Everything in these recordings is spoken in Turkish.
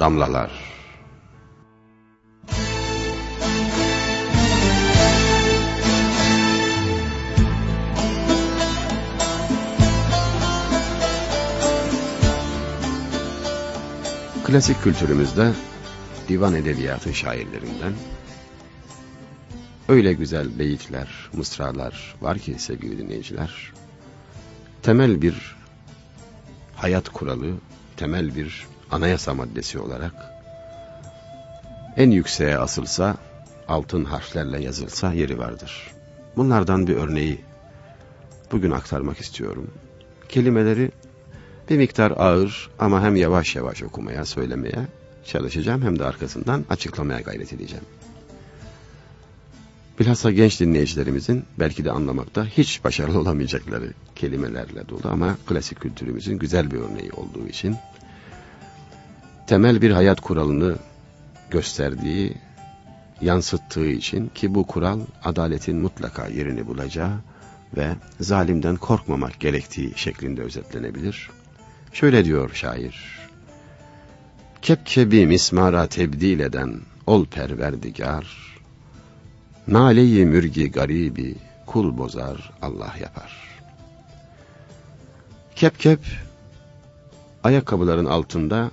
damlalar. Klasik kültürümüzde divan edebiyatı şairlerinden öyle güzel beyitler, mısralar var ki sevgili dinleyiciler. Temel bir hayat kuralı, temel bir anayasa maddesi olarak en yükseğe asılsa, altın harflerle yazılsa yeri vardır. Bunlardan bir örneği bugün aktarmak istiyorum. Kelimeleri bir miktar ağır ama hem yavaş yavaş okumaya, söylemeye çalışacağım hem de arkasından açıklamaya gayret edeceğim. Bilhassa genç dinleyicilerimizin belki de anlamakta hiç başarılı olamayacakları kelimelerle dolu ama klasik kültürümüzün güzel bir örneği olduğu için temel bir hayat kuralını gösterdiği, yansıttığı için ki bu kural adaletin mutlaka yerini bulacağı ve zalimden korkmamak gerektiği şeklinde özetlenebilir. Şöyle diyor şair. Kepkebi mismara tebdil eden ol perverdigar, Naleyi mürgi garibi kul bozar Allah yapar. Kepkep ayakkabıların altında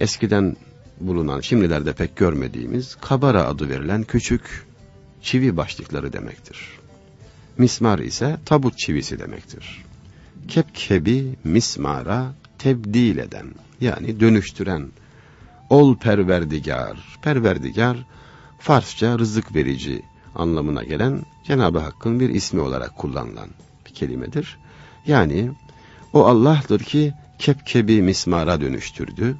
eskiden bulunan, şimdilerde pek görmediğimiz kabara adı verilen küçük çivi başlıkları demektir. Mismar ise tabut çivisi demektir. Kepkebi mismara tebdil eden yani dönüştüren ol perverdigar. Perverdigar Farsça rızık verici anlamına gelen Cenab-ı Hakk'ın bir ismi olarak kullanılan bir kelimedir. Yani o Allah'tır ki kepkebi mismara dönüştürdü.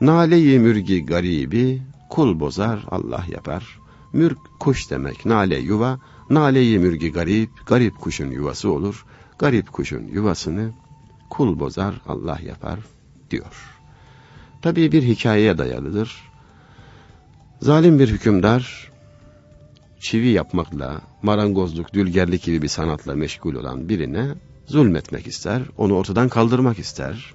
Nale-i mürgi garibi kul bozar Allah yapar. Mürk kuş demek, nale yuva, nale-i mürgi garip, garip kuşun yuvası olur. Garip kuşun yuvasını kul bozar Allah yapar diyor. Tabii bir hikayeye dayalıdır. Zalim bir hükümdar, çivi yapmakla, marangozluk, dülgerlik gibi bir sanatla meşgul olan birine zulmetmek ister, onu ortadan kaldırmak ister.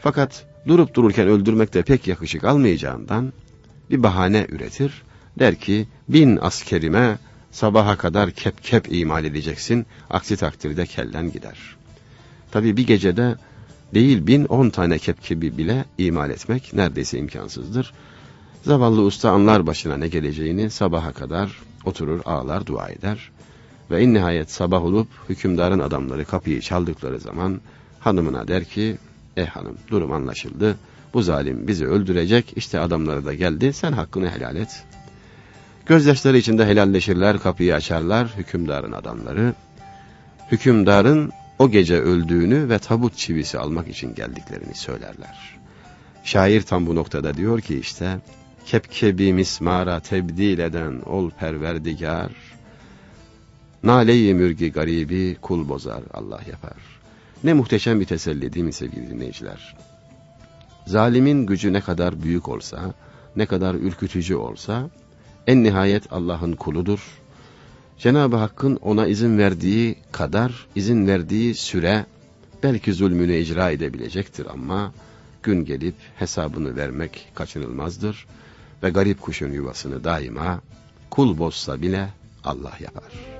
Fakat durup dururken öldürmek de pek yakışık almayacağından bir bahane üretir. Der ki, bin askerime sabaha kadar kep kep imal edeceksin, aksi takdirde kellen gider. Tabi bir gecede değil bin on tane kepkebi bile imal etmek neredeyse imkansızdır. Zavallı usta anlar başına ne geleceğini sabaha kadar oturur ağlar dua eder. Ve en nihayet sabah olup hükümdarın adamları kapıyı çaldıkları zaman hanımına der ki eh hanım durum anlaşıldı. Bu zalim bizi öldürecek işte adamları da geldi sen hakkını helal et. Gözyaşları içinde helalleşirler kapıyı açarlar hükümdarın adamları. Hükümdarın o gece öldüğünü ve tabut çivisi almak için geldiklerini söylerler. Şair tam bu noktada diyor ki işte kepkebi mismara tebdil eden ol perverdigar, naleyi mürgi garibi kul bozar Allah yapar. Ne muhteşem bir teselli değil mi sevgili dinleyiciler? Zalimin gücü ne kadar büyük olsa, ne kadar ürkütücü olsa, en nihayet Allah'ın kuludur. Cenab-ı Hakk'ın ona izin verdiği kadar, izin verdiği süre, belki zulmünü icra edebilecektir ama, gün gelip hesabını vermek kaçınılmazdır ve garip kuşun yuvasını daima kul bozsa bile Allah yapar.''